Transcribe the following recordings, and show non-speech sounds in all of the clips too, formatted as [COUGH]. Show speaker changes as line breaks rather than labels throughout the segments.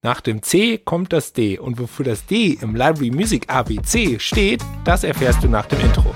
Nach dem C kommt das D und wofür das D im Library Music ABC steht, das erfährst du nach dem Intro.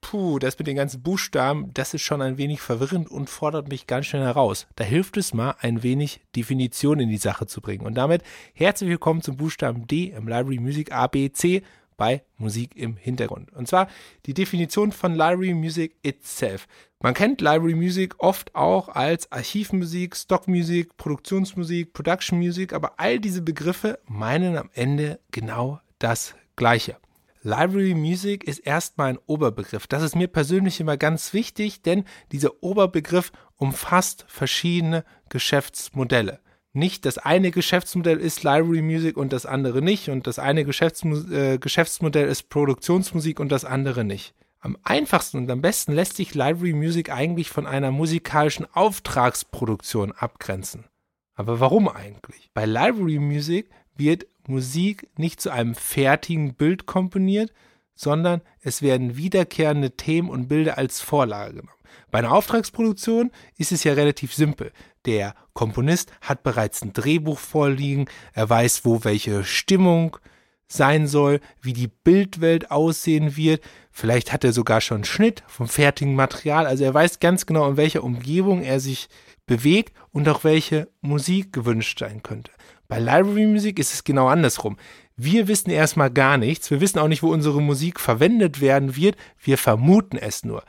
Puh, das mit den ganzen Buchstaben, das ist schon ein wenig verwirrend und fordert mich ganz schön heraus. Da hilft es mal, ein wenig Definition in die Sache zu bringen. Und damit herzlich willkommen zum Buchstaben D im Library Music ABC bei Musik im Hintergrund. Und zwar die Definition von Library Music itself. Man kennt Library Music oft auch als Archivmusik, Stockmusik, Produktionsmusik, Production Music, aber all diese Begriffe meinen am Ende genau das Gleiche. Library Music ist erstmal ein Oberbegriff. Das ist mir persönlich immer ganz wichtig, denn dieser Oberbegriff umfasst verschiedene Geschäftsmodelle nicht das eine Geschäftsmodell ist Library Music und das andere nicht und das eine Geschäftsmu äh, Geschäftsmodell ist Produktionsmusik und das andere nicht. Am einfachsten und am besten lässt sich Library Music eigentlich von einer musikalischen Auftragsproduktion abgrenzen. Aber warum eigentlich? Bei Library Music wird Musik nicht zu einem fertigen Bild komponiert, sondern es werden wiederkehrende Themen und Bilder als Vorlage genommen. Bei einer Auftragsproduktion ist es ja relativ simpel. Der Komponist hat bereits ein Drehbuch vorliegen, er weiß, wo welche Stimmung sein soll, wie die Bildwelt aussehen wird. Vielleicht hat er sogar schon einen Schnitt vom fertigen Material. Also er weiß ganz genau, in welcher Umgebung er sich bewegt und auch welche Musik gewünscht sein könnte. Bei Library Music ist es genau andersrum. Wir wissen erstmal gar nichts. Wir wissen auch nicht, wo unsere Musik verwendet werden wird. Wir vermuten es nur.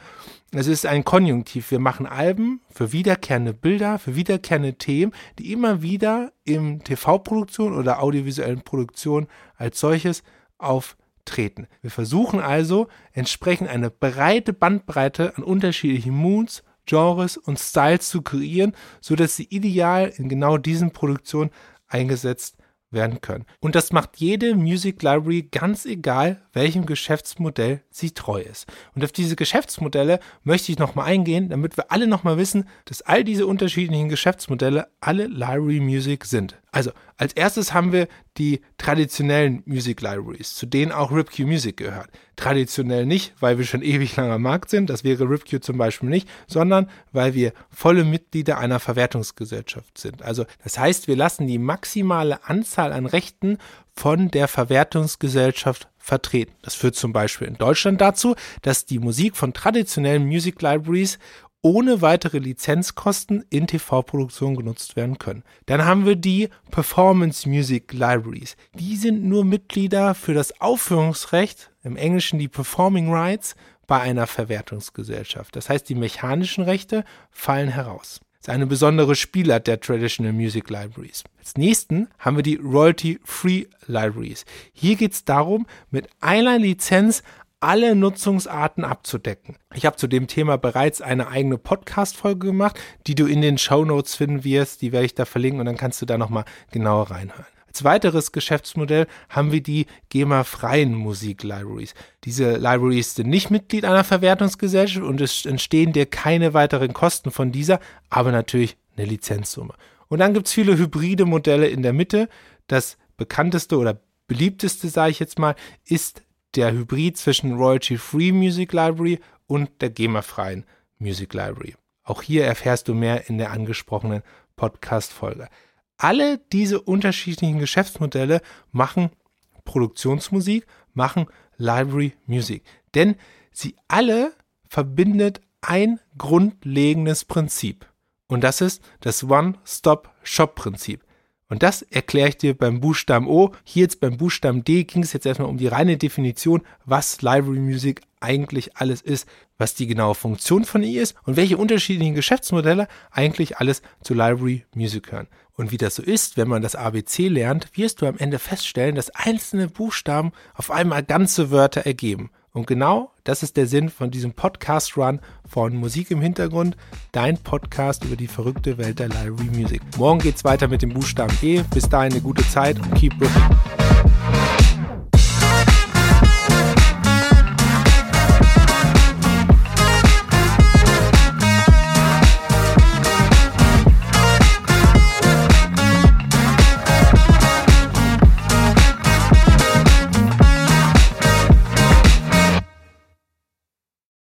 Es ist ein Konjunktiv. Wir machen Alben für wiederkehrende Bilder, für wiederkehrende Themen, die immer wieder im TV-Produktion oder audiovisuellen Produktion als solches auftreten. Wir versuchen also entsprechend eine breite Bandbreite an unterschiedlichen Moods, Genres und Styles zu kreieren, sodass sie ideal in genau diesen Produktionen eingesetzt werden können. Und das macht jede Music Library ganz egal, welchem Geschäftsmodell sie treu ist. Und auf diese Geschäftsmodelle möchte ich nochmal eingehen, damit wir alle nochmal wissen, dass all diese unterschiedlichen Geschäftsmodelle alle Library Music sind. Also, als erstes haben wir die traditionellen Music Libraries, zu denen auch RipQ Music gehört. Traditionell nicht, weil wir schon [LAUGHS] ewig lang am Markt sind, das wäre RipQ zum Beispiel nicht, sondern weil wir volle Mitglieder einer Verwertungsgesellschaft sind. Also, das heißt, wir lassen die maximale Anzahl an Rechten von der Verwertungsgesellschaft vertreten. Das führt zum Beispiel in Deutschland dazu, dass die Musik von traditionellen Music Libraries ohne weitere Lizenzkosten in TV-Produktionen genutzt werden können. Dann haben wir die Performance Music Libraries. Die sind nur Mitglieder für das Aufführungsrecht, im Englischen die Performing Rights, bei einer Verwertungsgesellschaft. Das heißt, die mechanischen Rechte fallen heraus. Das ist eine besondere Spielart der Traditional Music Libraries. Als nächsten haben wir die Royalty-Free Libraries. Hier geht es darum, mit einer Lizenz alle Nutzungsarten abzudecken. Ich habe zu dem Thema bereits eine eigene Podcast-Folge gemacht, die du in den Show Notes finden wirst. Die werde ich da verlinken und dann kannst du da nochmal genauer reinhören. Als weiteres Geschäftsmodell haben wir die GEMA-freien Musik-Libraries. Diese Libraries sind nicht Mitglied einer Verwertungsgesellschaft und es entstehen dir keine weiteren Kosten von dieser, aber natürlich eine Lizenzsumme. Und dann gibt es viele hybride Modelle in der Mitte. Das bekannteste oder beliebteste, sage ich jetzt mal, ist der Hybrid zwischen Royalty-Free Music Library und der GEMA-freien Music Library. Auch hier erfährst du mehr in der angesprochenen Podcast-Folge. Alle diese unterschiedlichen Geschäftsmodelle machen Produktionsmusik, machen Library Music. Denn sie alle verbindet ein grundlegendes Prinzip. Und das ist das One-Stop-Shop-Prinzip. Und das erkläre ich dir beim Buchstaben O. Hier jetzt beim Buchstaben D ging es jetzt erstmal um die reine Definition, was Library Music eigentlich alles ist, was die genaue Funktion von ihr ist und welche unterschiedlichen Geschäftsmodelle eigentlich alles zu Library Music hören. Und wie das so ist, wenn man das ABC lernt, wirst du am Ende feststellen, dass einzelne Buchstaben auf einmal ganze Wörter ergeben. Und genau das ist der Sinn von diesem Podcast-Run von Musik im Hintergrund, dein Podcast über die verrückte Welt der Library Music. Morgen geht's weiter mit dem Buchstaben E. Bis dahin eine gute Zeit und keep ripping.